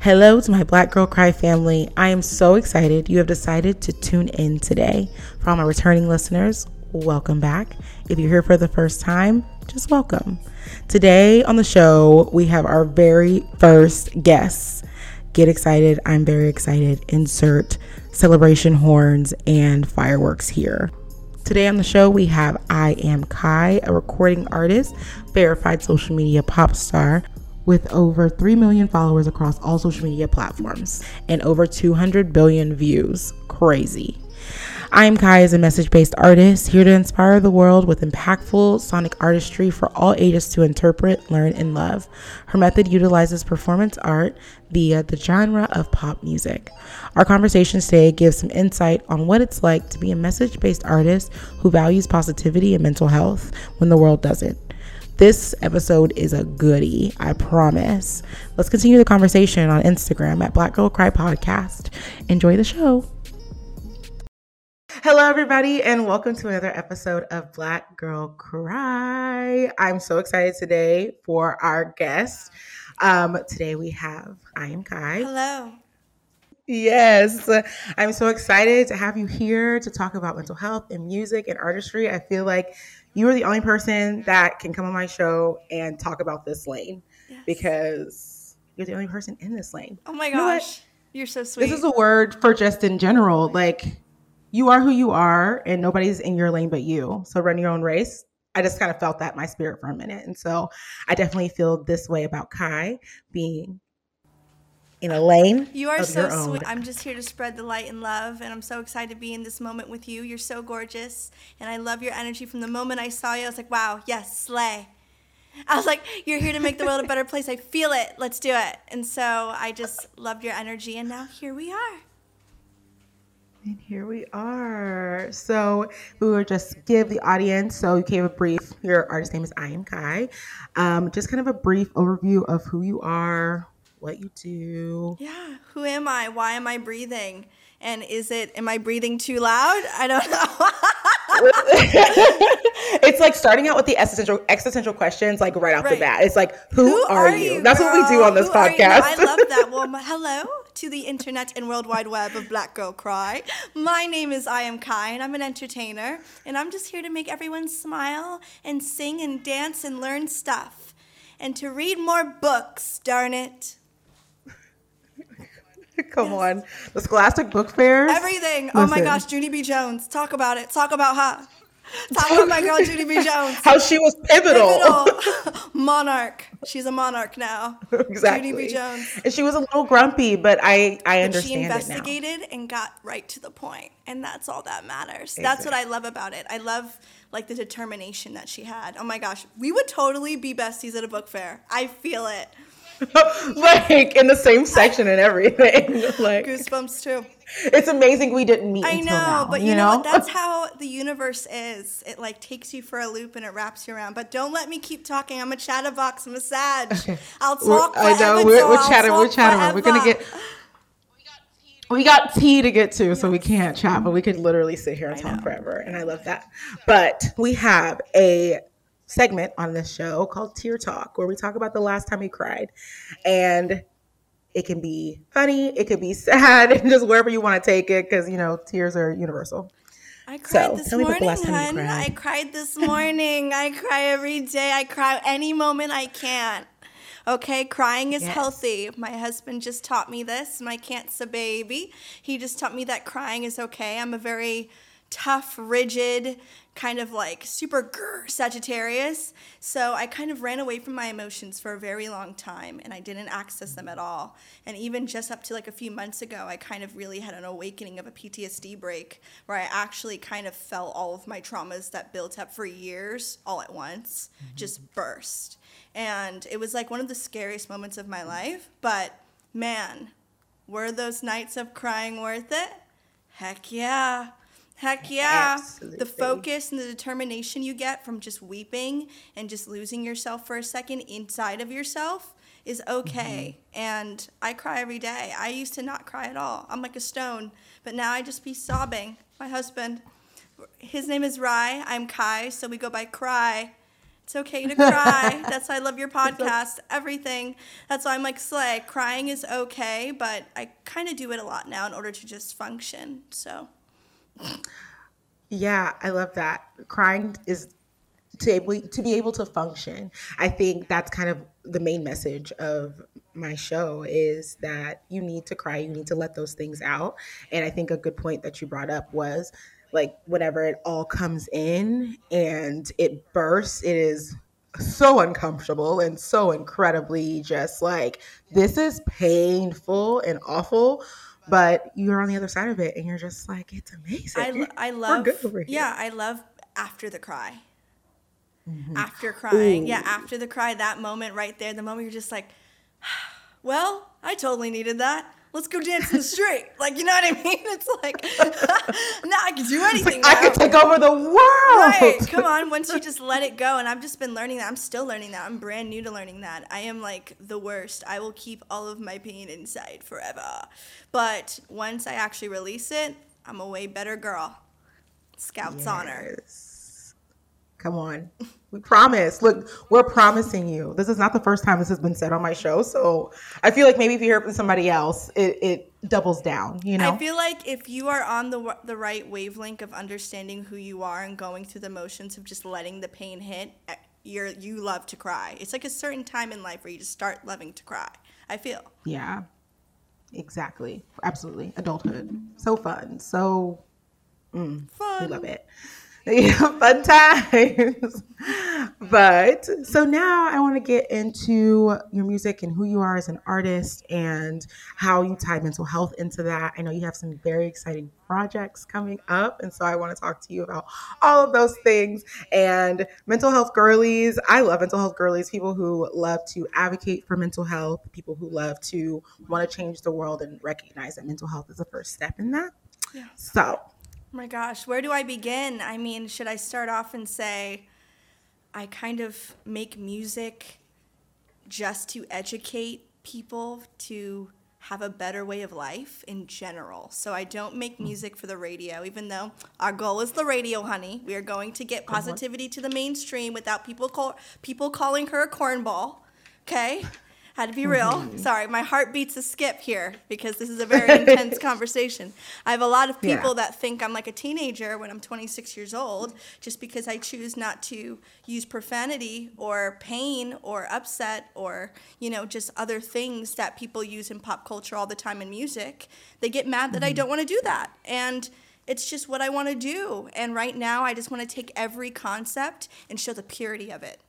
Hello to my Black Girl Cry family. I am so excited you have decided to tune in today. For all my returning listeners, welcome back. If you're here for the first time, just welcome. Today on the show, we have our very first guest. Get excited. I'm very excited. Insert celebration horns and fireworks here. Today on the show, we have I Am Kai, a recording artist, verified social media pop star with over 3 million followers across all social media platforms and over 200 billion views. Crazy. I Am Kai as a message based artist here to inspire the world with impactful sonic artistry for all ages to interpret, learn, and love. Her method utilizes performance art via the genre of pop music. Our conversation today gives some insight on what it's like to be a message based artist who values positivity and mental health when the world doesn't. This episode is a goodie, I promise. Let's continue the conversation on Instagram at Black Girl Cry Podcast. Enjoy the show. Hello, everybody, and welcome to another episode of Black Girl Cry. I'm so excited today for our guest. Um, today we have I am Kai. Hello. Yes, I'm so excited to have you here to talk about mental health and music and artistry. I feel like you are the only person that can come on my show and talk about this lane yes. because you're the only person in this lane. Oh my gosh. You are so sweet. This is a word for just in general. Like you are who you are and nobody's in your lane but you. So run your own race. I just kind of felt that my spirit for a minute. And so I definitely feel this way about Kai being in a lane. You are so sweet. I'm just here to spread the light and love, and I'm so excited to be in this moment with you. You're so gorgeous, and I love your energy. From the moment I saw you, I was like, wow, yes, slay. I was like, you're here to make the world a better place. I feel it. Let's do it. And so I just loved your energy, and now here we are. And here we are. So we will just give the audience, so you gave a brief, your artist name is I Am Kai. Um, just kind of a brief overview of who you are, what you do. Yeah, who am I? Why am I breathing? And is it, am I breathing too loud? I don't know. it's like starting out with the existential existential questions, like right off right. the bat. It's like, who, who are, are, you? That's what we do on this who podcast. I love that. Well, hello to the internet and world wide web of Black Girl Cry. My name is I Am Kai, and I'm an entertainer, and I'm just here to make everyone smile and sing and dance and learn stuff, and to read more books. Darn it. Come yes. on, the Scholastic Book Fair. Everything. Listen. Oh my gosh, Junie B. Jones. Talk about it. Talk about her. Talk about my girl Judy B. Jones. How she was pivotal. pivotal. monarch. She's a monarch now. Exactly. Judy B. Jones. And she was a little grumpy, but I I but understand She investigated and got right to the point, and that's all that matters. Exactly. That's what I love about it. I love like the determination that she had. Oh my gosh, we would totally be besties at a book fair. I feel it. like in the same section and everything. like goosebumps too. It's amazing we didn't meet. I know, now, but you, you know, know? that's how the universe is. It like takes you for a loop and it wraps you around. But don't let me keep talking. I'm a chatterbox massage. Okay. I'll talk. We're, I know we're, we're chatting. We're chatting. We're gonna get. We got tea to get to, yes. so we can't chat, but we could literally sit here and I talk know. forever. And I love that. But we have a segment on this show called Tear Talk, where we talk about the last time we cried. And it can be funny, it could be sad, and just wherever you want to take it, because, you know, tears are universal. I cried so, this morning, hun. I cried this morning. I cry every day. I cry any moment I can. Okay, crying is yes. healthy. My husband just taught me this, my cancer baby. He just taught me that crying is okay. I'm a very tough, rigid, kind of like super grr Sagittarius. So I kind of ran away from my emotions for a very long time and I didn't access them at all. And even just up to like a few months ago, I kind of really had an awakening of a PTSD break where I actually kind of felt all of my traumas that built up for years all at once mm-hmm. just burst. And it was like one of the scariest moments of my life. But man, were those nights of crying worth it? Heck yeah. Heck yeah. Absolutely. The focus and the determination you get from just weeping and just losing yourself for a second inside of yourself is okay. Mm-hmm. And I cry every day. I used to not cry at all. I'm like a stone, but now I just be sobbing. My husband, his name is Rai. I'm Kai, so we go by Cry It's okay to cry. That's why I love your podcast, everything. That's why I'm like, Slay, crying is okay, but I kind of do it a lot now in order to just function. So. Yeah, I love that. Crying is to able to be able to function. I think that's kind of the main message of my show is that you need to cry, you need to let those things out. And I think a good point that you brought up was like whenever it all comes in and it bursts, it is so uncomfortable and so incredibly just like this is painful and awful but you're on the other side of it and you're just like it's amazing i, I love yeah i love after the cry mm-hmm. after crying. Ooh. Yeah, after the cry, that moment right there, the moment you're just like, well, I totally needed that. Let's go dance in the street. like, you know what I mean? It's like, now I can do anything. Like, I can take over the world. Right. Come on. Once you just let it go. And I've just been learning that. I'm still learning that. I'm brand new to learning that. I am like the worst. I will keep all of my pain inside forever. But once I actually release it, I'm a way better girl. Scout's yes. honor. Come on. We promise. Look, we're promising you. This is not the first time this has been said on my show. So I feel like maybe if you hear it from somebody else, it, it doubles down, you know? I feel like if you are on the, the right wavelength of understanding who you are and going through the motions of just letting the pain hit, eh, you're, you love to cry. It's like a certain time in life where you just start loving to cry. I feel. Yeah, exactly. Absolutely. Adulthood. So fun. So mm, fun. We love it. fun times. but so now I want to get into your music and who you are as an artist and how you tie mental health into that. I know you have some very exciting projects coming up. And so I want to talk to you about all of those things and mental health girlies. I love mental health girlies, people who love to advocate for mental health, people who love to want to change the world and recognize that mental health is the first step in that. Yeah. So my gosh, where do I begin? I mean, should I start off and say I kind of make music just to educate people to have a better way of life in general. So I don't make hmm. music for the radio, even though our goal is the radio, honey. We are going to get positivity to the mainstream without people call, people calling her a cornball. Okay? Had to be real. Mm-hmm. Sorry, my heart beats a skip here because this is a very intense conversation. I have a lot of people yeah. that think I'm like a teenager when I'm 26 years old just because I choose not to use profanity or pain or upset or, you know, just other things that people use in pop culture all the time in music. They get mad that mm-hmm. I don't want to do that. And it's just what I want to do. And right now, I just want to take every concept and show the purity of it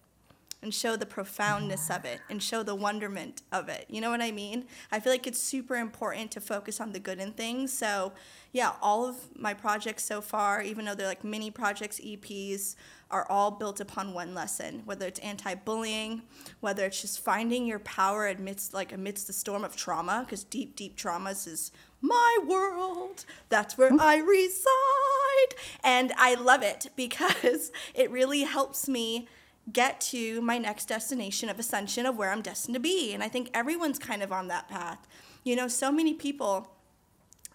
and show the profoundness of it and show the wonderment of it. You know what I mean? I feel like it's super important to focus on the good in things. So, yeah, all of my projects so far, even though they're like mini projects, EPs, are all built upon one lesson, whether it's anti-bullying, whether it's just finding your power amidst like amidst the storm of trauma, because deep, deep traumas is my world. That's where I reside. And I love it because it really helps me get to my next destination of ascension of where I'm destined to be. And I think everyone's kind of on that path. You know, so many people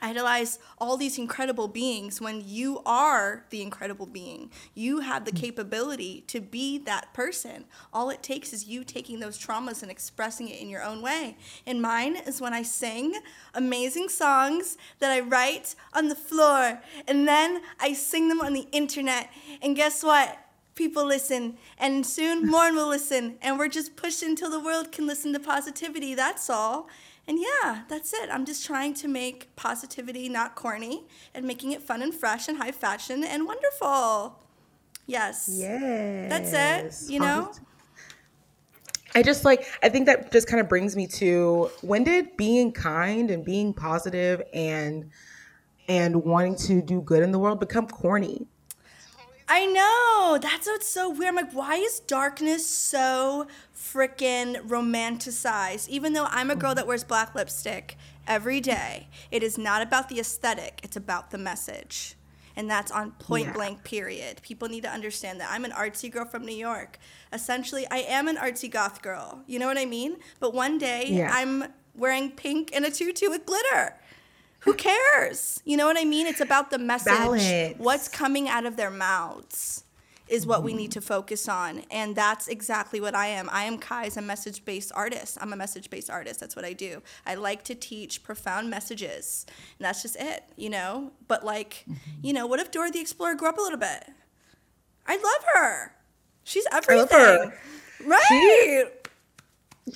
idolize all these incredible beings when you are the incredible being. You have the capability to be that person. All it takes is you taking those traumas and expressing it in your own way. And mine is when I sing amazing songs that I write on the floor and then I sing them on the internet. And guess what? People listen, and soon more will listen, and we're just pushing until the world can listen to positivity. That's all. And yeah, that's it. I'm just trying to make positivity not corny and making it fun and fresh and high fashion and wonderful. Yes. Yes. That's it. You know? I just like, I think that just kind of brings me to when did being kind and being positive and and wanting to do good in the world become corny? I know. That's what's so weird. I'm like, why is darkness so freaking romanticized? Even though I'm a girl that wears black lipstick every day, it is not about the aesthetic, it's about the message. And that's on point yeah. blank, period. People need to understand that. I'm an artsy girl from New York. Essentially, I am an artsy goth girl. You know what I mean? But one day, yeah. I'm wearing pink and a tutu with glitter who cares? You know what I mean? It's about the message. Balance. What's coming out of their mouths. is what we need to focus on. And that's exactly what I am. I am Kai as a message based artist. I'm a message based artist. That's what I do. I like to teach profound messages. And that's just it, you know? But like, mm-hmm. you know, what if Dora the Explorer grew up a little bit? I love her. She's everything. Right. She,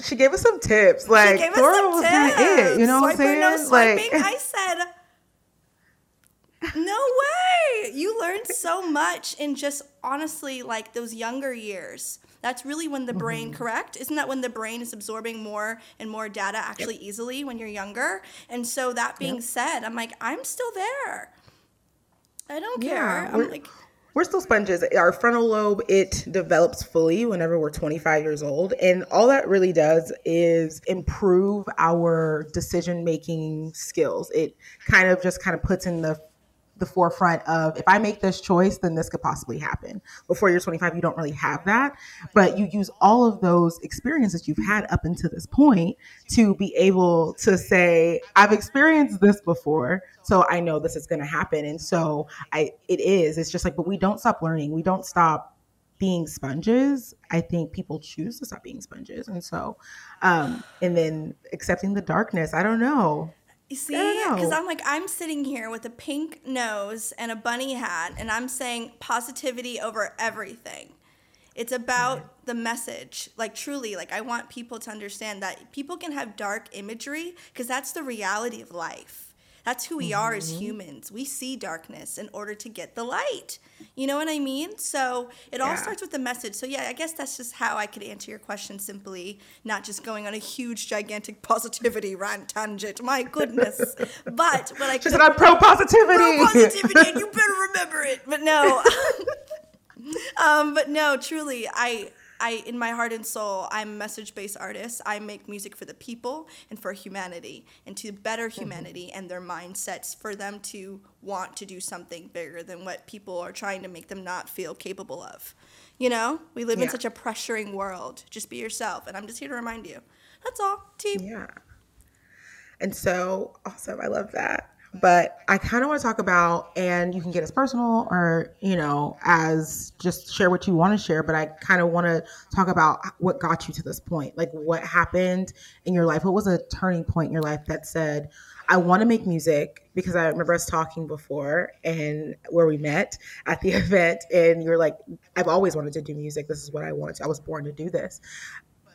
she, gave us some tips. Like Dora was tips. it. You know what I'm saying? No swiping. Like I said no way. You learned so much in just honestly like those younger years. That's really when the brain, mm-hmm. correct? Isn't that when the brain is absorbing more and more data actually yep. easily when you're younger? And so that being yep. said, I'm like, I'm still there. I don't yeah, care. I'm like we're still sponges. Our frontal lobe, it develops fully whenever we're 25 years old. And all that really does is improve our decision making skills. It kind of just kind of puts in the the forefront of if I make this choice, then this could possibly happen. Before you're 25, you don't really have that, but you use all of those experiences you've had up until this point to be able to say, I've experienced this before, so I know this is going to happen. And so I, it is. It's just like, but we don't stop learning. We don't stop being sponges. I think people choose to stop being sponges, and so, um, and then accepting the darkness. I don't know. You see, because I'm like, I'm sitting here with a pink nose and a bunny hat, and I'm saying positivity over everything. It's about mm-hmm. the message. Like, truly, like, I want people to understand that people can have dark imagery because that's the reality of life. That's who we mm-hmm. are as mm-hmm. humans. We see darkness in order to get the light. You know what I mean? So it all starts with the message. So yeah, I guess that's just how I could answer your question simply, not just going on a huge, gigantic positivity rant tangent. My goodness. but what I could, said I'm pro positivity. Pro positivity, and you better remember it. But no. um, but no, truly, I I in my heart and soul, I'm a message-based artist. I make music for the people and for humanity and to better mm-hmm. humanity mm-hmm. and their mindsets for them to want to do something bigger than what people are trying to make them not feel capable of. You know, we live yeah. in such a pressuring world. Just be yourself, and I'm just here to remind you. That's all. Team. Yeah. And so awesome. I love that but I kind of want to talk about, and you can get as personal or, you know, as just share what you want to share. But I kind of want to talk about what got you to this point. Like, what happened in your life? What was a turning point in your life that said, I want to make music? Because I remember us talking before and where we met at the event, and you're like, I've always wanted to do music. This is what I wanted. I was born to do this.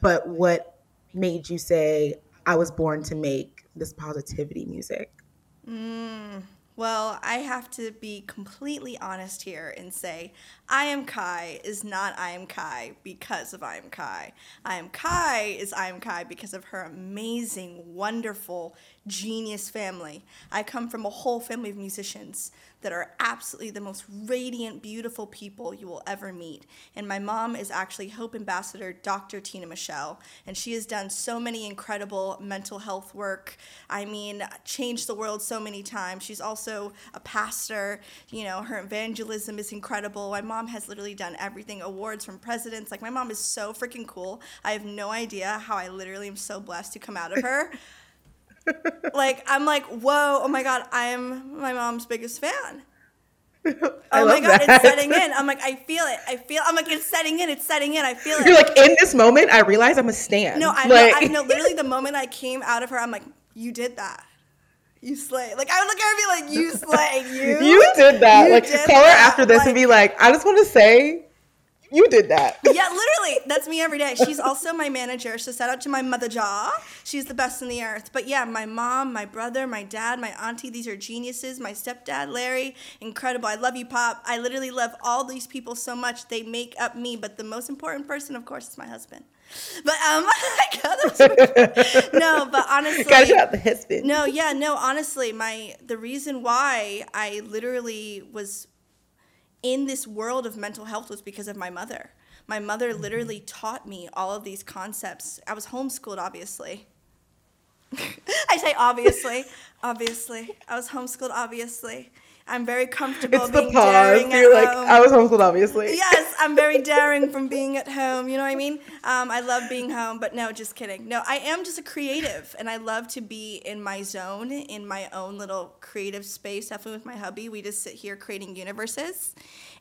But what made you say, I was born to make this positivity music? Mm, well, I have to be completely honest here and say I am Kai is not I am Kai because of I am Kai. I am Kai is I am Kai because of her amazing, wonderful, genius family. I come from a whole family of musicians that are absolutely the most radiant, beautiful people you will ever meet. And my mom is actually Hope Ambassador Dr. Tina Michelle, and she has done so many incredible mental health work. I mean, changed the world so many times. She's also a pastor. You know, her evangelism is incredible. My mom has literally done everything awards from presidents. Like, my mom is so freaking cool. I have no idea how I literally am so blessed to come out of her. like I'm like, whoa, oh my god, I'm my mom's biggest fan. oh my god, that. it's setting in. I'm like, I feel it. I feel. I'm like, it's setting in. It's setting in. I feel it. You're like, in this moment, I realize I'm a stand. No, I, like... know, I know. Literally, the moment I came out of her, I'm like, you did that. You slay. Like I would look at her and be like, you slay. You. You did that. You like did call her after this like, and be like, I just want to say you did that. yeah, literally. That's me every day. She's also my manager. So shout out to my mother jaw. She's the best in the earth. But yeah, my mom, my brother, my dad, my auntie, these are geniuses. My stepdad, Larry, incredible. I love you, Pop. I literally love all these people so much. They make up me. But the most important person, of course, is my husband. But um, no, but honestly, gotta shout out the husband. No, yeah, no, honestly, my the reason why I literally was in this world of mental health was because of my mother. My mother mm-hmm. literally taught me all of these concepts. I was homeschooled, obviously. I say obviously, obviously. I was homeschooled, obviously. I'm very comfortable. It's the pause. You're like, home. I was homeschooled, obviously. Yes, I'm very daring from being at home. You know what I mean? Um, I love being home, but no, just kidding. No, I am just a creative, and I love to be in my zone, in my own little creative space. Definitely with my hubby, we just sit here creating universes,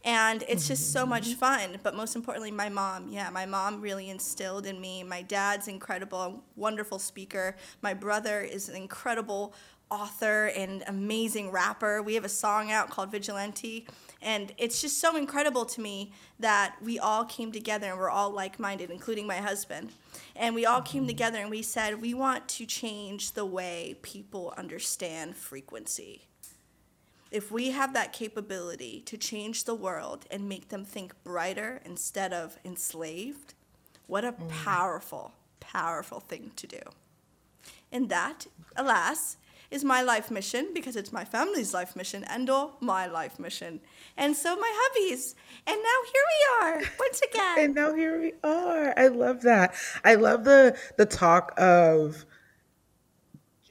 and it's just so much fun. But most importantly, my mom. Yeah, my mom really instilled in me. My dad's incredible, wonderful speaker. My brother is an incredible author and amazing rapper. We have a song out called Vigilante. And it's just so incredible to me that we all came together and we're all like minded, including my husband. And we all came together and we said, we want to change the way people understand frequency. If we have that capability to change the world and make them think brighter instead of enslaved, what a mm. powerful, powerful thing to do. And that, alas, is my life mission because it's my family's life mission and or my life mission. And so my hubby's. And now here we are once again. and now here we are. I love that. I love the the talk of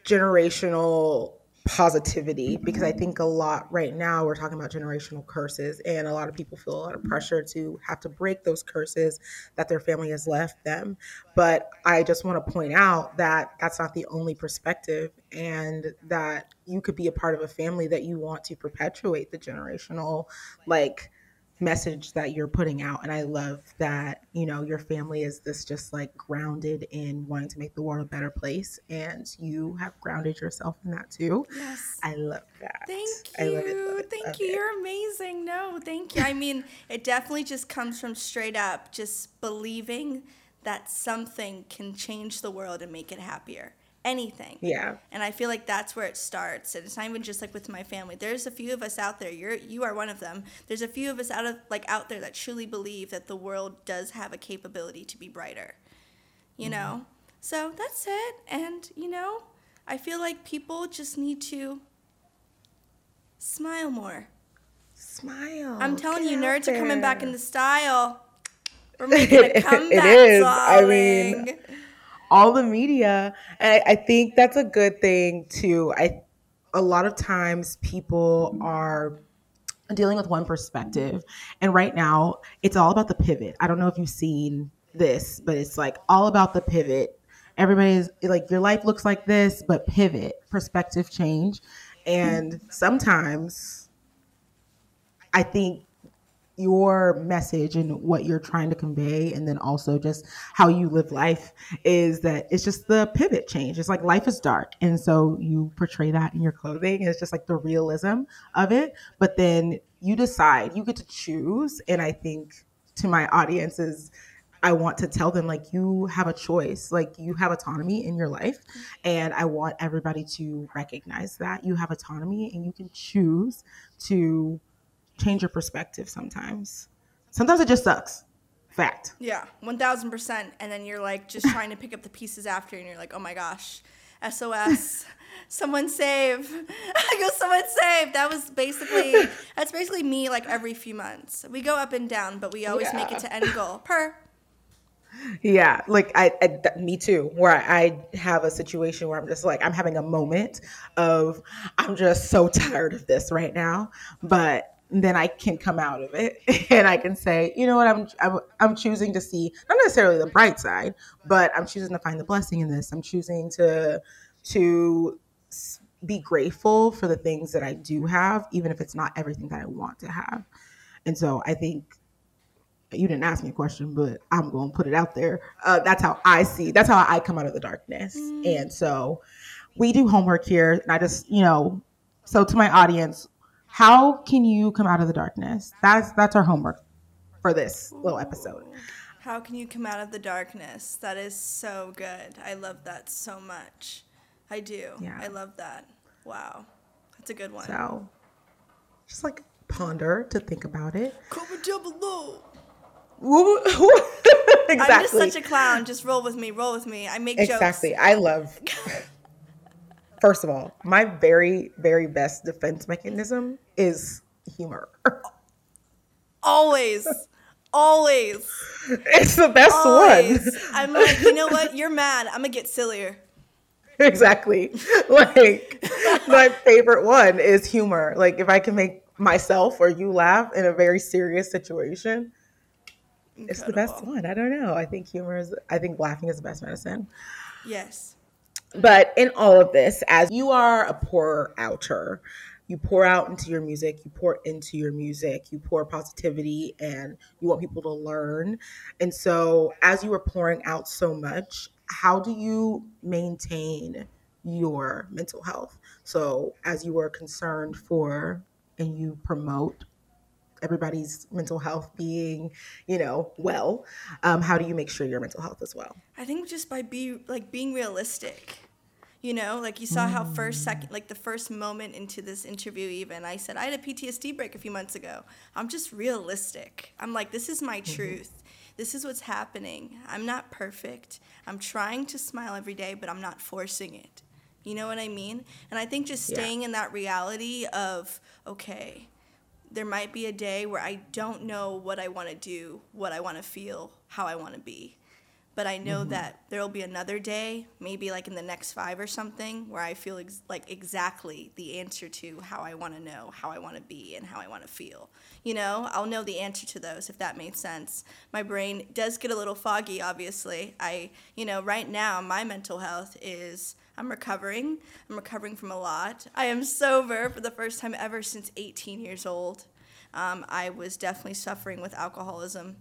generational positivity because I think a lot right now we're talking about generational curses and a lot of people feel a lot of pressure to have to break those curses that their family has left them. But I just want to point out that that's not the only perspective and that you could be a part of a family that you want to perpetuate the generational like message that you're putting out and i love that you know your family is this just like grounded in wanting to make the world a better place and you have grounded yourself in that too. Yes. I love that. Thank you love it, love it, thank you. it. you're amazing. No thank you. I mean it definitely just comes from straight up just believing that something can change the world and make it happier anything. Yeah. And I feel like that's where it starts. And it's not even just like with my family. There's a few of us out there. You're you are one of them. There's a few of us out of like out there that truly believe that the world does have a capability to be brighter. You mm know? So that's it. And you know, I feel like people just need to smile more. Smile. I'm telling Get you, nerds are coming back into style. We're making a comeback. it is. Darling. I mean all the media. And I, I think that's a good thing too. I a lot of times people are dealing with one perspective. And right now, it's all about the pivot. I don't know if you've seen this, but it's like all about the pivot. Everybody's like, your life looks like this, but pivot, perspective change. And sometimes I think your message and what you're trying to convey and then also just how you live life is that it's just the pivot change it's like life is dark and so you portray that in your clothing it's just like the realism of it but then you decide you get to choose and i think to my audiences I want to tell them like you have a choice, like you have autonomy in your life. And I want everybody to recognize that you have autonomy and you can choose to change your perspective sometimes. Sometimes it just sucks. Fact. Yeah, 1000%. And then you're like just trying to pick up the pieces after, and you're like, oh my gosh, SOS. someone save. I go, someone save. That was basically, that's basically me like every few months. We go up and down, but we always yeah. make it to end goal. Per. Yeah, like I, I, me too. Where I, I have a situation where I'm just like I'm having a moment of I'm just so tired of this right now, but then I can come out of it and I can say, you know what, I'm, I'm I'm choosing to see not necessarily the bright side, but I'm choosing to find the blessing in this. I'm choosing to to be grateful for the things that I do have, even if it's not everything that I want to have. And so I think you didn't ask me a question, but I'm going to put it out there. Uh, that's how I see. That's how I come out of the darkness. Mm. And so we do homework here, and I just, you know, so to my audience, how can you come out of the darkness? That's that's our homework for this little episode. How can you come out of the darkness? That is so good. I love that so much. I do. Yeah. I love that. Wow. That's a good one. So just like ponder to think about it. Comment down below. exactly. I'm just such a clown. Just roll with me. Roll with me. I make exactly. jokes. Exactly. I love First of all, my very, very best defense mechanism is humor. Always. Always. It's the best Always. one. I'm like, you know what? You're mad. I'm gonna get sillier. Exactly. Like my favorite one is humor. Like if I can make myself or you laugh in a very serious situation, Incredible. it's the best one. I don't know. I think humor is. I think laughing is the best medicine. Yes. But in all of this, as you are a pour outer, you pour out into your music, you pour into your music, you pour positivity, and you want people to learn. And so, as you are pouring out so much, how do you maintain your mental health? So, as you are concerned for and you promote everybody's mental health being, you know, well, um, how do you make sure your mental health is well? I think just by be like being realistic you know? Like you saw how first second like the first moment into this interview even i said i had a ptsd break a few months ago. I'm just realistic. I'm like this is my mm-hmm. truth. This is what's happening. I'm not perfect. I'm trying to smile every day but i'm not forcing it. You know what i mean? And i think just staying yeah. in that reality of okay there might be a day where i don't know what i want to do what i want to feel how i want to be but I know mm-hmm. that there will be another day, maybe like in the next five or something, where I feel ex- like exactly the answer to how I want to know, how I want to be, and how I want to feel. You know, I'll know the answer to those if that makes sense. My brain does get a little foggy, obviously. I, you know, right now, my mental health is. I'm recovering. I'm recovering from a lot. I am sober for the first time ever since 18 years old. Um, I was definitely suffering with alcoholism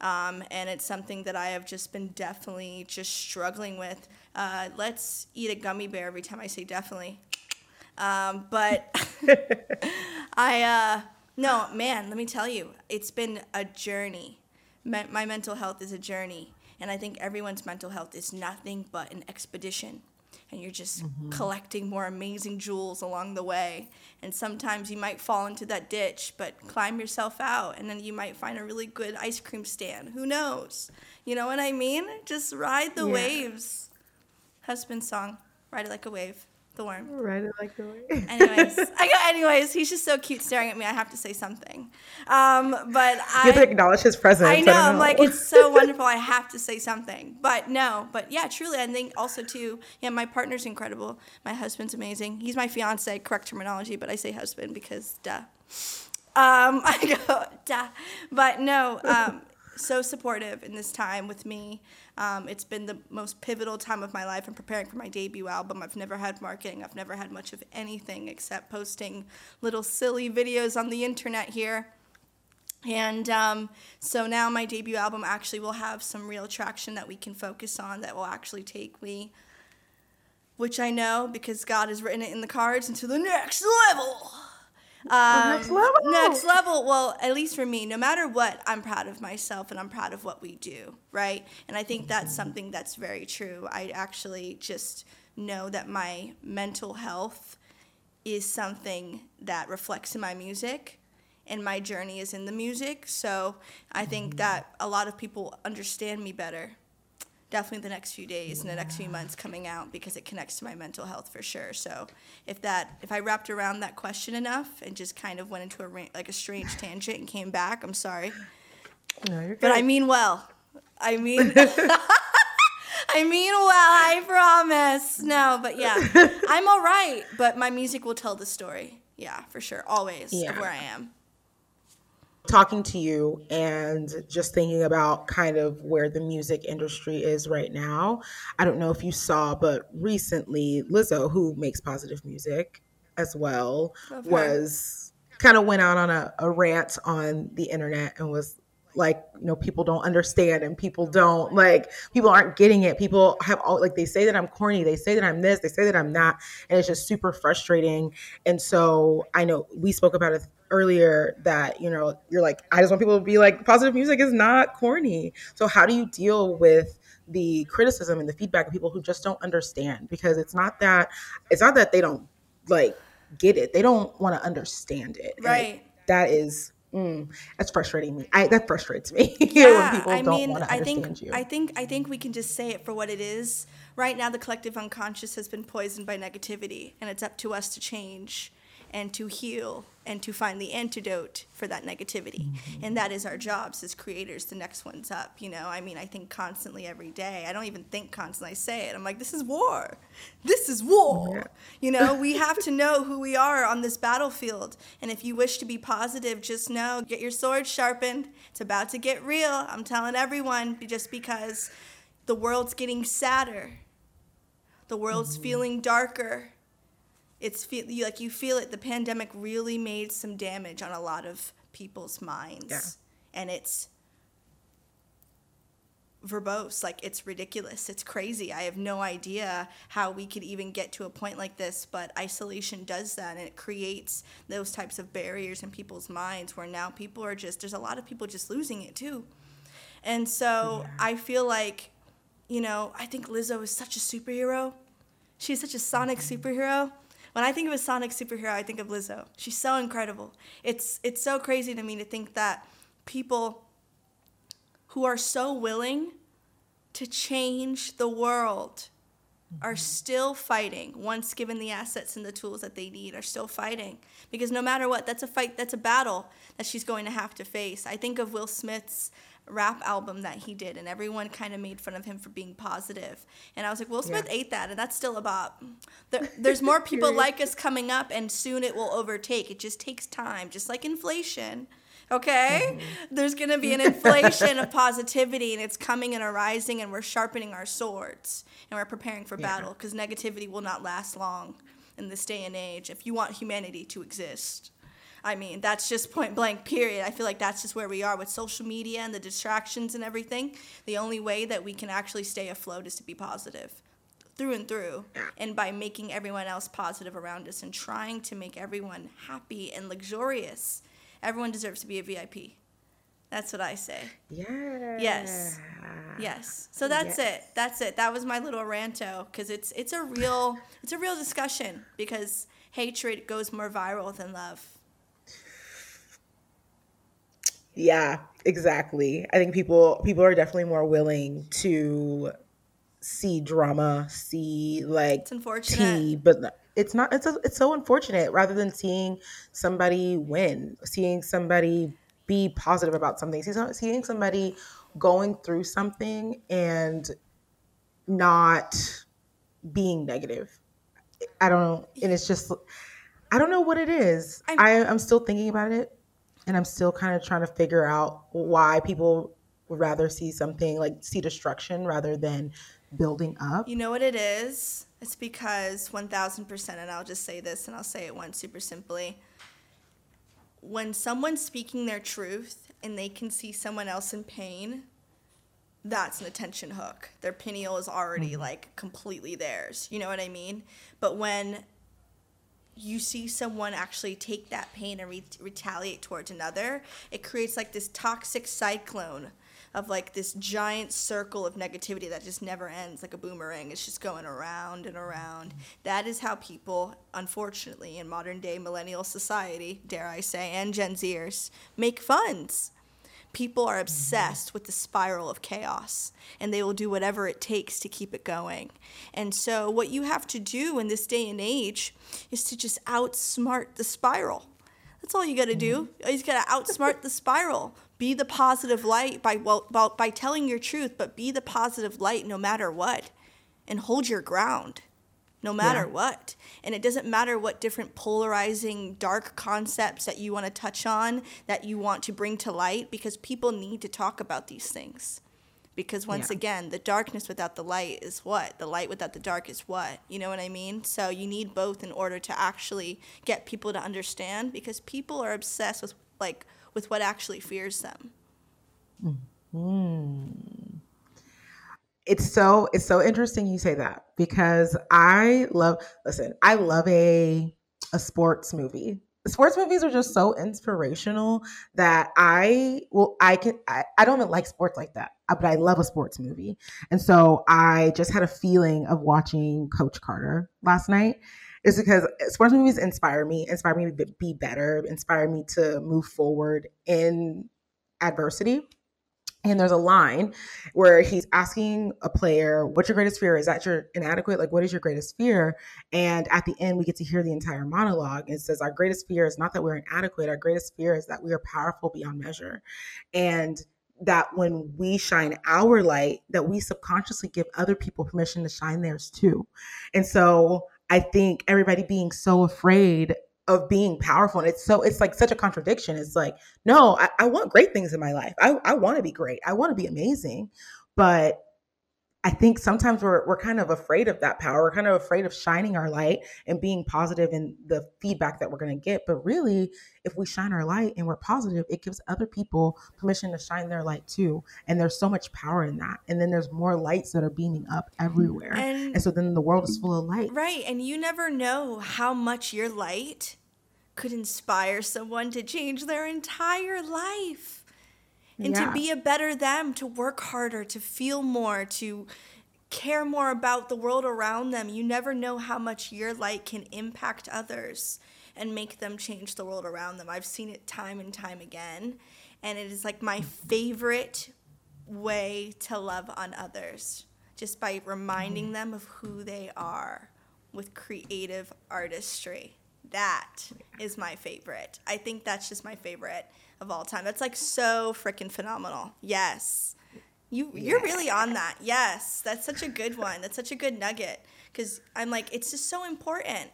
um, and it's something that I have just been definitely just struggling with. Uh, let's eat a gummy bear every time I say definitely. Um, but I, uh, no, man, let me tell you, it's been a journey. My mental health is a journey. And I think everyone's mental health is nothing but an expedition and you're just mm-hmm. collecting more amazing jewels along the way. And sometimes you might fall into that ditch, but climb yourself out, and then you might find a really good ice cream stand. Who knows? You know what I mean? Just ride the yeah. waves. Husband song, Ride It Like a Wave the worm. Right, I like the worm. anyways, I go. Anyways, he's just so cute staring at me. I have to say something. Um, but I you have to acknowledge his presence. I know. I am like, it's so wonderful. I have to say something. But no. But yeah, truly, I think also too. Yeah, my partner's incredible. My husband's amazing. He's my fiance. Correct terminology, but I say husband because duh. Um, I go duh. But no. Um, so supportive in this time with me. Um, it's been the most pivotal time of my life. I'm preparing for my debut album. I've never had marketing. I've never had much of anything except posting little silly videos on the internet here. And um, so now my debut album actually will have some real traction that we can focus on that will actually take me, which I know because God has written it in the cards, into the next level. Um, next level. Next level. Well, at least for me, no matter what, I'm proud of myself and I'm proud of what we do, right? And I think that's something that's very true. I actually just know that my mental health is something that reflects in my music and my journey is in the music. So I think that a lot of people understand me better definitely the next few days and the next few months coming out because it connects to my mental health for sure. So if that if I wrapped around that question enough and just kind of went into a like a strange tangent and came back, I'm sorry. No, you're good. But I mean well. I mean I mean well, I promise. No, but yeah. I'm all right, but my music will tell the story. Yeah, for sure. Always yeah. of where I am talking to you and just thinking about kind of where the music industry is right now. I don't know if you saw, but recently Lizzo, who makes positive music as well, okay. was kind of went out on a, a rant on the internet and was like you know people don't understand and people don't like people aren't getting it people have all like they say that i'm corny they say that i'm this they say that i'm not and it's just super frustrating and so i know we spoke about it earlier that you know you're like i just want people to be like positive music is not corny so how do you deal with the criticism and the feedback of people who just don't understand because it's not that it's not that they don't like get it they don't want to understand it right that is Mm, that's frustrating me. I, that frustrates me. Yeah, I mean, I think you. I think I think we can just say it for what it is. Right now, the collective unconscious has been poisoned by negativity, and it's up to us to change and to heal and to find the antidote for that negativity. Mm-hmm. And that is our jobs as creators. The next one's up. You know, I mean, I think constantly every day. I don't even think constantly. I say it. I'm like, this is war. This is war. Yeah. You know, we have to know who we are on this battlefield. And if you wish to be positive, just know, get your sword sharpened. It's about to get real. I'm telling everyone, just because the world's getting sadder, the world's mm-hmm. feeling darker it's feel like you feel it. The pandemic really made some damage on a lot of people's minds, yeah. and it's verbose. Like it's ridiculous. It's crazy. I have no idea how we could even get to a point like this, but isolation does that, and it creates those types of barriers in people's minds where now people are just. There's a lot of people just losing it too, and so yeah. I feel like, you know, I think Lizzo is such a superhero. She's such a sonic mm-hmm. superhero when I think of a Sonic superhero, I think of Lizzo. She's so incredible. It's it's so crazy to me to think that people who are so willing to change the world are mm-hmm. still fighting once given the assets and the tools that they need are still fighting because no matter what that's a fight that's a battle that she's going to have to face i think of will smith's rap album that he did, and everyone kind of made fun of him for being positive. And I was like, Will Smith yeah. ate that, and that's still a bop. There, there's more people like us coming up, and soon it will overtake. It just takes time, just like inflation. Okay? Mm-hmm. There's going to be an inflation of positivity, and it's coming and arising, and we're sharpening our swords, and we're preparing for yeah. battle because negativity will not last long in this day and age if you want humanity to exist. I mean, that's just point blank, period. I feel like that's just where we are with social media and the distractions and everything. The only way that we can actually stay afloat is to be positive through and through. And by making everyone else positive around us and trying to make everyone happy and luxurious. Everyone deserves to be a VIP. That's what I say. Yeah. Yes. Yes. So that's yes. it. That's it. That was my little ranto because it's it's a real it's a real discussion because hatred goes more viral than love. Yeah, exactly. I think people people are definitely more willing to see drama, see like it's unfortunate. tea, but it's not. It's a, it's so unfortunate. Rather than seeing somebody win, seeing somebody be positive about something, seeing somebody going through something and not being negative. I don't, know, and it's just, I don't know what it is. I'm, I, I'm still thinking about it and I'm still kind of trying to figure out why people would rather see something like see destruction rather than building up. You know what it is? It's because 1000%, and I'll just say this and I'll say it once super simply. When someone's speaking their truth and they can see someone else in pain, that's an attention hook. Their pineal is already mm-hmm. like completely theirs. You know what I mean? But when you see someone actually take that pain and re- retaliate towards another, it creates like this toxic cyclone of like this giant circle of negativity that just never ends like a boomerang. It's just going around and around. That is how people, unfortunately, in modern day millennial society, dare I say, and Gen Zers, make funds people are obsessed with the spiral of chaos and they will do whatever it takes to keep it going. And so, what you have to do in this day and age is to just outsmart the spiral. That's all you got to do. Mm-hmm. You got to outsmart the spiral. Be the positive light by well, by telling your truth, but be the positive light no matter what, and hold your ground no matter yeah. what. And it doesn't matter what different polarizing dark concepts that you want to touch on, that you want to bring to light, because people need to talk about these things. Because once yeah. again, the darkness without the light is what? The light without the dark is what? You know what I mean? So you need both in order to actually get people to understand because people are obsessed with like with what actually fears them. Hmm it's so it's so interesting you say that because I love listen, I love a a sports movie. Sports movies are just so inspirational that I well I can I, I don't even like sports like that, uh, but I love a sports movie. And so I just had a feeling of watching Coach Carter last night is because sports movies inspire me, inspire me to be better, inspire me to move forward in adversity. And there's a line where he's asking a player, What's your greatest fear? Is that your inadequate? Like, what is your greatest fear? And at the end, we get to hear the entire monologue. It says, Our greatest fear is not that we're inadequate. Our greatest fear is that we are powerful beyond measure. And that when we shine our light, that we subconsciously give other people permission to shine theirs too. And so I think everybody being so afraid of being powerful. And it's so, it's like such a contradiction. It's like, no, I, I want great things in my life. I, I want to be great. I want to be amazing. But I think sometimes we're we're kind of afraid of that power. We're kind of afraid of shining our light and being positive in the feedback that we're going to get. But really, if we shine our light and we're positive, it gives other people permission to shine their light too. And there's so much power in that. And then there's more lights that are beaming up everywhere. And, and so then the world is full of light. Right. And you never know how much your light could inspire someone to change their entire life and yeah. to be a better them, to work harder, to feel more, to care more about the world around them. You never know how much your light can impact others and make them change the world around them. I've seen it time and time again, and it is like my favorite way to love on others just by reminding them of who they are with creative artistry. That is my favorite. I think that's just my favorite of all time. That's like so freaking phenomenal. Yes. You you're really on that. Yes. That's such a good one. That's such a good nugget cuz I'm like it's just so important.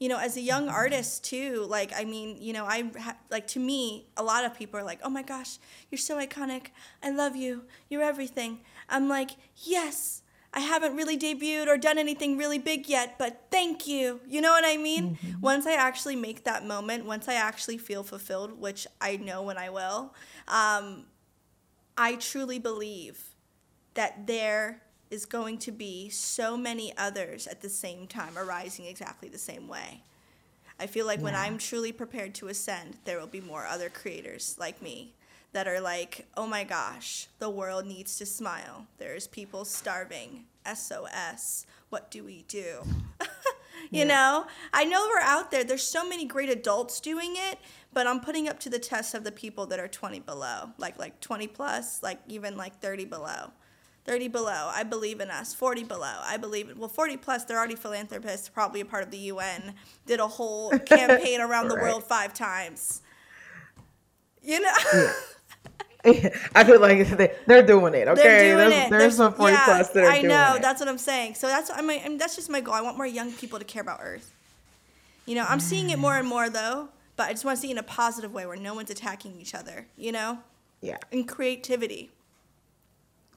You know, as a young mm-hmm. artist too, like I mean, you know, I ha- like to me, a lot of people are like, "Oh my gosh, you're so iconic. I love you. You're everything." I'm like, "Yes, I haven't really debuted or done anything really big yet, but thank you. You know what I mean? Mm-hmm. Once I actually make that moment, once I actually feel fulfilled, which I know when I will, um, I truly believe that there is going to be so many others at the same time arising exactly the same way. I feel like yeah. when I'm truly prepared to ascend, there will be more other creators like me that are like, oh my gosh, the world needs to smile. There's people starving. SOS. What do we do? you yeah. know, I know we're out there. There's so many great adults doing it, but I'm putting up to the test of the people that are 20 below, like like 20 plus, like even like 30 below. 30 below, I believe in us. 40 below, I believe in. Well, 40 plus, they're already philanthropists, probably a part of the UN, did a whole campaign around right. the world five times. You know? Yeah. I feel like they, are doing it. Okay, they're doing there's, it. there's some forty yeah, plus that are I doing know. It. That's what I'm saying. So that's I mean, I mean, that's just my goal. I want more young people to care about Earth. You know, I'm seeing it more and more though, but I just want to see it in a positive way where no one's attacking each other. You know. Yeah. And creativity.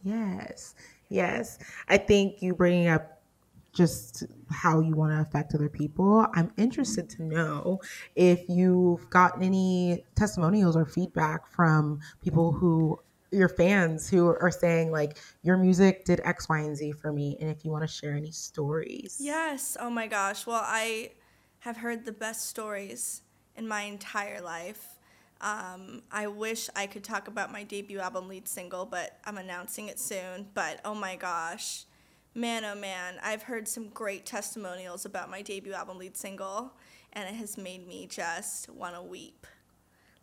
Yes. Yes. I think you bringing up just how you want to affect other people. I'm interested to know if you've gotten any testimonials or feedback from people who your fans who are saying like your music did X, Y, and Z for me, and if you want to share any stories. Yes. Oh my gosh. Well, I have heard the best stories in my entire life. Um, I wish I could talk about my debut album lead single, but I'm announcing it soon. But oh my gosh, man, oh man, I've heard some great testimonials about my debut album lead single, and it has made me just want to weep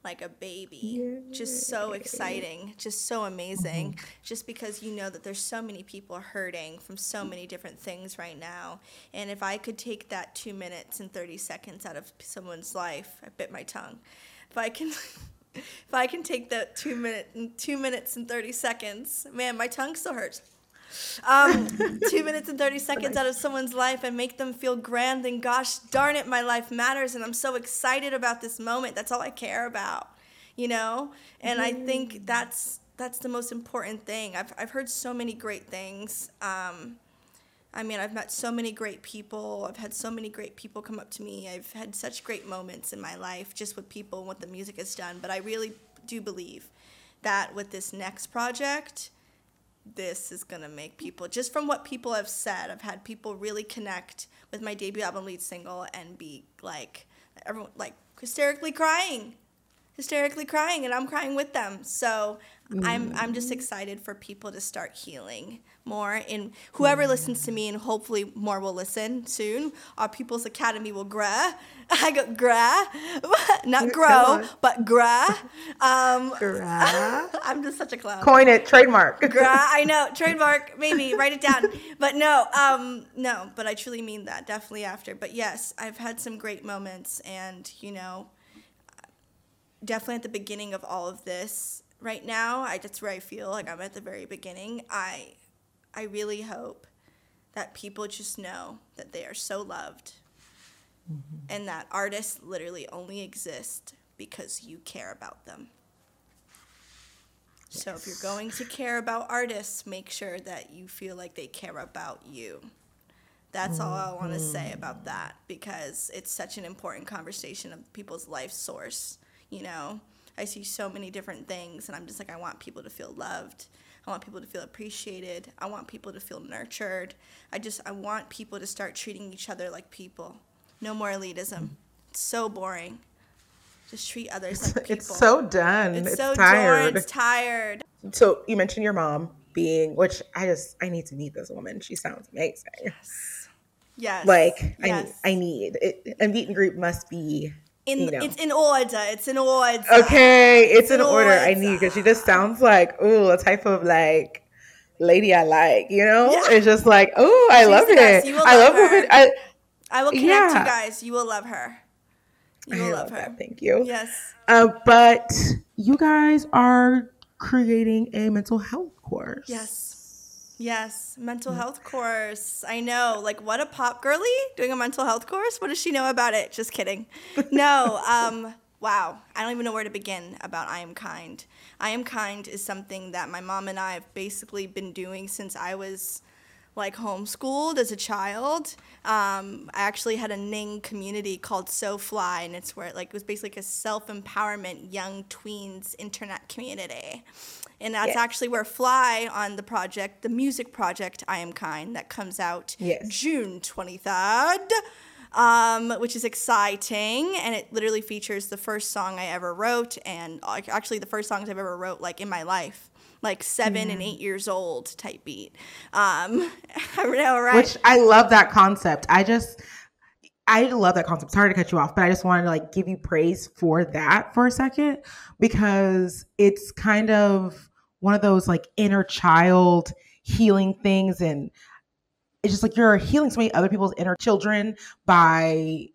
like a baby. Just so exciting, just so amazing. Mm-hmm. Just because you know that there's so many people hurting from so many different things right now. And if I could take that two minutes and 30 seconds out of someone's life, I bit my tongue. If I can. if I can take that two minute two minutes and thirty seconds, man, my tongue still hurts um, two minutes and 30 seconds out of someone's life and make them feel grand, And gosh darn it, my life matters. And I'm so excited about this moment. That's all I care about, you know? And I think that's that's the most important thing. I've, I've heard so many great things. Um, I mean, I've met so many great people. I've had so many great people come up to me. I've had such great moments in my life just with people and what the music has done. But I really do believe that with this next project, this is gonna make people just from what people have said i've had people really connect with my debut album lead single and be like everyone like hysterically crying hysterically crying and I'm crying with them. So mm. I'm I'm just excited for people to start healing more and whoever listens to me and hopefully more will listen soon our people's academy will grow i go grow not grow but grow um i'm just such a clown. Coin it trademark. Grow i know trademark maybe write it down. But no um no but i truly mean that definitely after. But yes i've had some great moments and you know definitely at the beginning of all of this right now i that's where i feel like i'm at the very beginning i I really hope that people just know that they are so loved mm-hmm. and that artists literally only exist because you care about them. Yes. So if you're going to care about artists, make sure that you feel like they care about you. That's mm-hmm. all I want to say about that because it's such an important conversation of people's life source. You know, I see so many different things, and I'm just like, I want people to feel loved. I want people to feel appreciated. I want people to feel nurtured. I just I want people to start treating each other like people. No more elitism. Mm-hmm. It's so boring. Just treat others it's, like people. It's so done. It's, it's so tired. It's tired. So you mentioned your mom being, which I just I need to meet this woman. She sounds amazing. Yes. Yes. Like yes. I, I need it. A meet and greet must be in you know. it's in order. It's in order. Okay, it's, it's in, in order. order. I need because she just sounds like ooh a type of like lady I like. You know, yeah. it's just like ooh I She's love it. I love her. women. I I will connect yeah. you guys. You will love her. You will I love, love her. That. Thank you. Yes. Uh, but you guys are creating a mental health course. Yes. Yes, mental mm. health course. I know. Like, what a pop girly doing a mental health course. What does she know about it? Just kidding. No. Um, wow. I don't even know where to begin about I Am Kind. I Am Kind is something that my mom and I have basically been doing since I was like homeschooled as a child. Um, I actually had a Ning community called So Fly, and it's where like it was basically like a self empowerment young tweens internet community and that's actually where Fly on the project, the music project I Am Kind, that comes out yes. June 23rd. Um, which is exciting, and it literally features the first song I ever wrote, and actually the first songs I've ever wrote like in my life like seven and eight years old type beat. Um, I know, right? Which I love that concept. I just, I love that concept. Sorry to cut you off, but I just wanted to like give you praise for that for a second because it's kind of one of those like inner child healing things. And it's just like you're healing so many other people's inner children by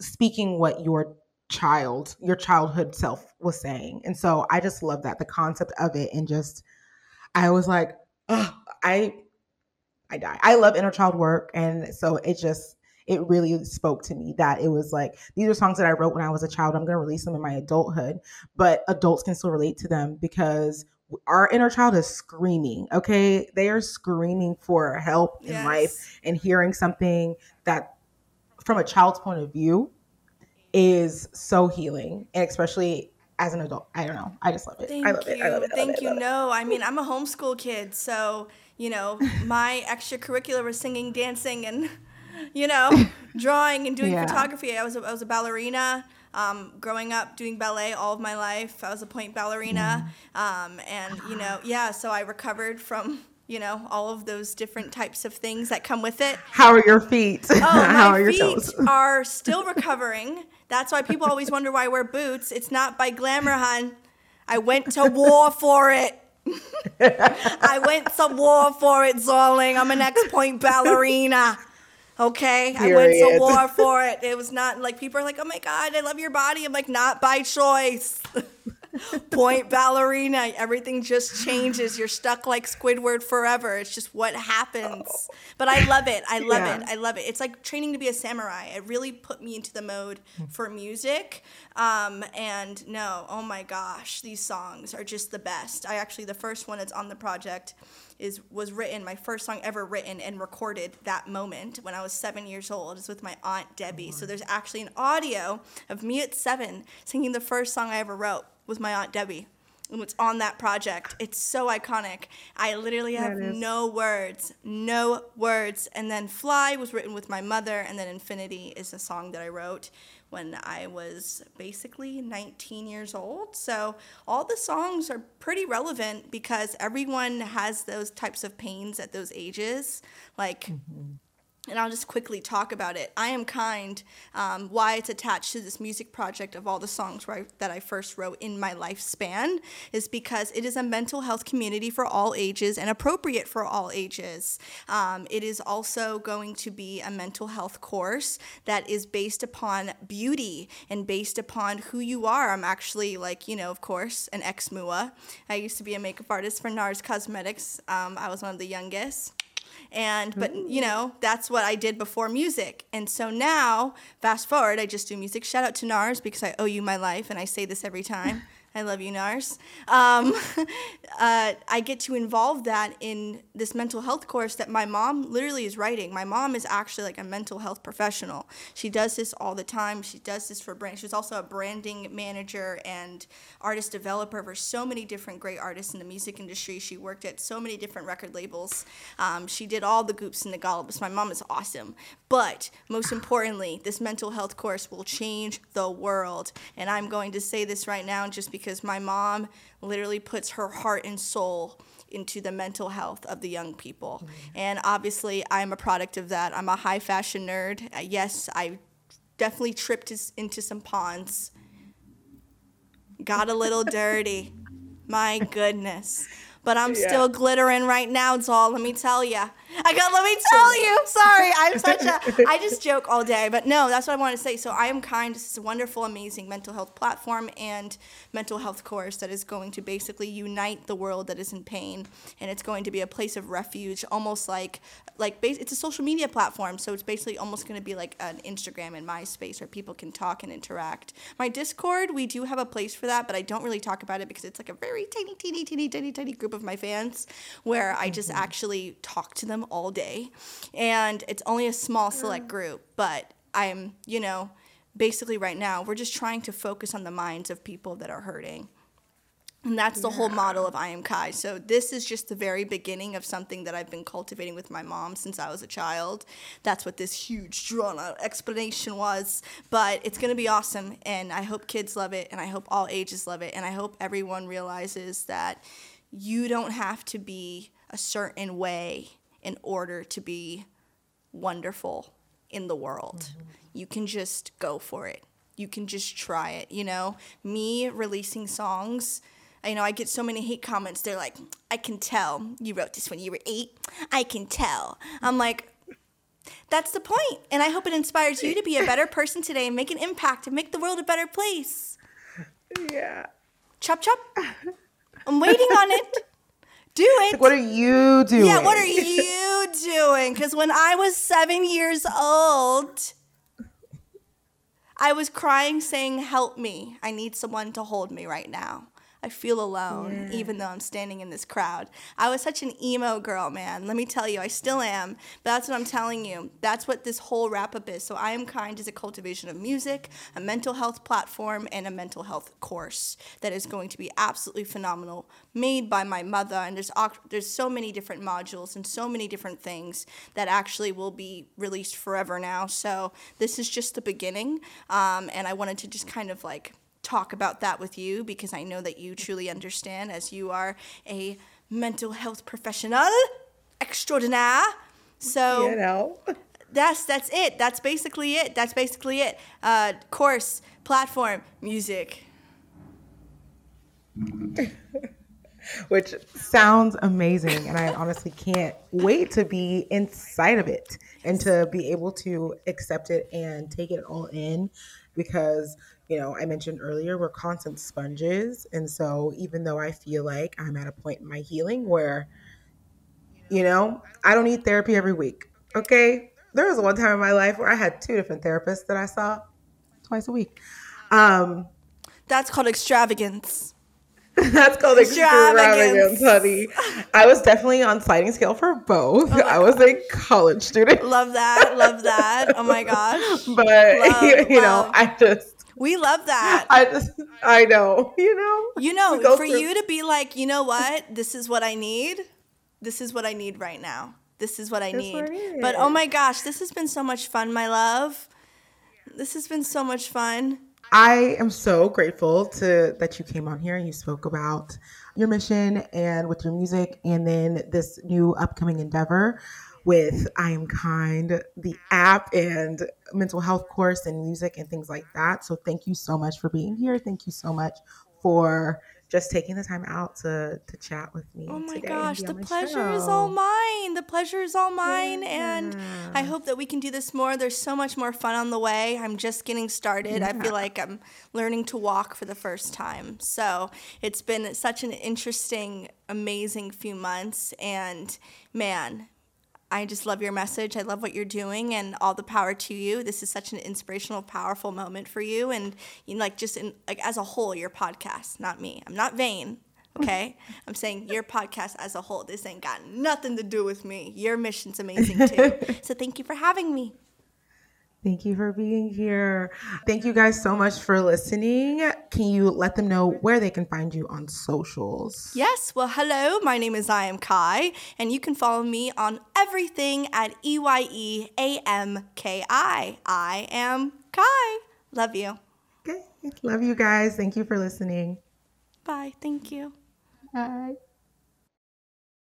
speaking what your child your childhood self was saying. And so i just love that the concept of it. And just i was like oh, i i die. I love inner child work. And so it just it really spoke to me that it was like these are songs that I wrote when I was a child. I'm going to release them in my adulthood, but adults can still relate to them because our inner child is screaming okay? They are screaming for help yes. in life and hearing something that from a child's point of view is so healing and especially as an adult. I don't know. I just love it. Thank i love you. it. I love it. Thank love you. it, no i mean i'm a homeschool kid so you know my extracurricular was singing dancing and you know drawing and doing yeah. photography. I was a, I was a ballerina um, growing up doing ballet all of my life, I was a pointe ballerina, um, and you know, yeah. So I recovered from you know all of those different types of things that come with it. How are your feet? Oh, How my are feet are still recovering. That's why people always wonder why I wear boots. It's not by glamour, hun. I went to war for it. I went to war for it, darling. I'm an ex-pointe ballerina. Okay, Period. I went to war for it. It was not like people are like, "Oh my god, I love your body." I'm like, "Not by choice." Pointe ballerina, everything just changes. You're stuck like Squidward forever. It's just what happens. Oh. But I love it. I love yeah. it. I love it. It's like training to be a samurai. It really put me into the mode for music. Um, and no, oh my gosh, these songs are just the best. I actually the first one that's on the project is was written my first song ever written and recorded that moment when I was seven years old is with my aunt Debbie. So there's actually an audio of me at seven singing the first song I ever wrote with my aunt Debbie. And it's on that project. It's so iconic. I literally have no words, no words. And then Fly was written with my mother, and then Infinity is a song that I wrote when I was basically 19 years old. So all the songs are pretty relevant because everyone has those types of pains at those ages. Like, mm-hmm and I'll just quickly talk about it. I Am Kind, um, why it's attached to this music project of all the songs I, that I first wrote in my lifespan, is because it is a mental health community for all ages and appropriate for all ages. Um, it is also going to be a mental health course that is based upon beauty and based upon who you are. I'm actually, like, you know, of course, an ex MUA. I used to be a makeup artist for NARS Cosmetics. Um, I was one of the youngest and but you mm. know that's what i did before music. And so now fast forward i just do music. Shout out to nars because i owe you my life and i say this every time I love you, Nars. Um, uh, I get to involve that in this mental health course that my mom literally is writing. My mom is actually like a mental health professional. She does this all the time. She does this for brand. She's also a branding manager and artist developer for so many different great artists in the music industry. She worked at so many different record labels. Um, she did all the goops and the gallops. My mom is awesome. But most importantly, this mental health course will change the world. And I'm going to say this right now just because my mom literally puts her heart and soul into the mental health of the young people. Mm-hmm. And obviously, I'm a product of that. I'm a high fashion nerd. Uh, yes, I definitely tripped into some ponds, got a little dirty. My goodness but I'm yeah. still glittering right now, doll. Let me tell you. I got. Let me tell you. Sorry, I'm such a. I just joke all day, but no, that's what I want to say. So I am kind. This is a wonderful, amazing mental health platform and mental health course that is going to basically unite the world that is in pain, and it's going to be a place of refuge, almost like like it's a social media platform. So it's basically almost going to be like an Instagram and MySpace where people can talk and interact. My Discord, we do have a place for that, but I don't really talk about it because it's like a very tiny, teeny, teeny, tiny, tiny group of my fans where I just mm-hmm. actually talk to them all day. And it's only a small select group, but I'm, you know, basically right now, we're just trying to focus on the minds of people that are hurting. And that's the yeah. whole model of I Am Kai. So this is just the very beginning of something that I've been cultivating with my mom since I was a child. That's what this huge drawn out explanation was. But it's gonna be awesome and I hope kids love it and I hope all ages love it and I hope everyone realizes that you don't have to be a certain way in order to be wonderful in the world. Mm-hmm. You can just go for it. You can just try it. You know, me releasing songs, you know, I get so many hate comments. They're like, I can tell you wrote this when you were eight. I can tell. I'm like, that's the point. And I hope it inspires you to be a better person today and make an impact and make the world a better place. Yeah. Chop, chop. I'm waiting on it. Do it. What are you doing? Yeah, what are you doing? Because when I was seven years old, I was crying, saying, Help me. I need someone to hold me right now. I feel alone, yeah. even though I'm standing in this crowd. I was such an emo girl, man. Let me tell you, I still am. But that's what I'm telling you. That's what this whole wrap up is. So, I Am Kind is a cultivation of music, a mental health platform, and a mental health course that is going to be absolutely phenomenal, made by my mother. And there's, there's so many different modules and so many different things that actually will be released forever now. So, this is just the beginning. Um, and I wanted to just kind of like talk about that with you because I know that you truly understand as you are a mental health professional extraordinaire. So you know. That's that's it. That's basically it. That's basically it. Uh, course, platform, music. Which sounds amazing, and I honestly can't wait to be inside of it and to be able to accept it and take it all in because you know, I mentioned earlier, we're constant sponges. And so even though I feel like I'm at a point in my healing where, you know, I don't need therapy every week. Okay. There was one time in my life where I had two different therapists that I saw twice a week. Um, That's called extravagance. That's called extravagance. honey. I was definitely on sliding scale for both. Oh I was God. a college student. Love that. Love that. Oh my gosh. But love, you, you love. know, I just We love that. I just, I know, you know. You know, for through. you to be like, you know what, this is what I need. This is what I need right now. This is what I need. What but oh my gosh, this has been so much fun, my love. This has been so much fun. I am so grateful to that you came on here and you spoke about your mission and with your music and then this new upcoming endeavor with I Am Kind, the app and mental health course and music and things like that. So thank you so much for being here. Thank you so much for just taking the time out to to chat with me. Oh my gosh, the pleasure show. is all mine. The pleasure is all mine, yeah. and I hope that we can do this more. There's so much more fun on the way. I'm just getting started. Yeah. I feel like I'm learning to walk for the first time. So it's been such an interesting, amazing few months, and man, I just love your message. I love what you're doing and all the power to you. This is such an inspirational, powerful moment for you and you know, like just in like as a whole your podcast, not me. I'm not vain, okay? I'm saying your podcast as a whole. This ain't got nothing to do with me. Your mission's amazing too. so thank you for having me. Thank you for being here. Thank you guys so much for listening. Can you let them know where they can find you on socials? Yes. Well, hello. My name is I am Kai, and you can follow me on everything at E Y E A M K I. I am Kai. Love you. Okay. Love you guys. Thank you for listening. Bye. Thank you. Bye.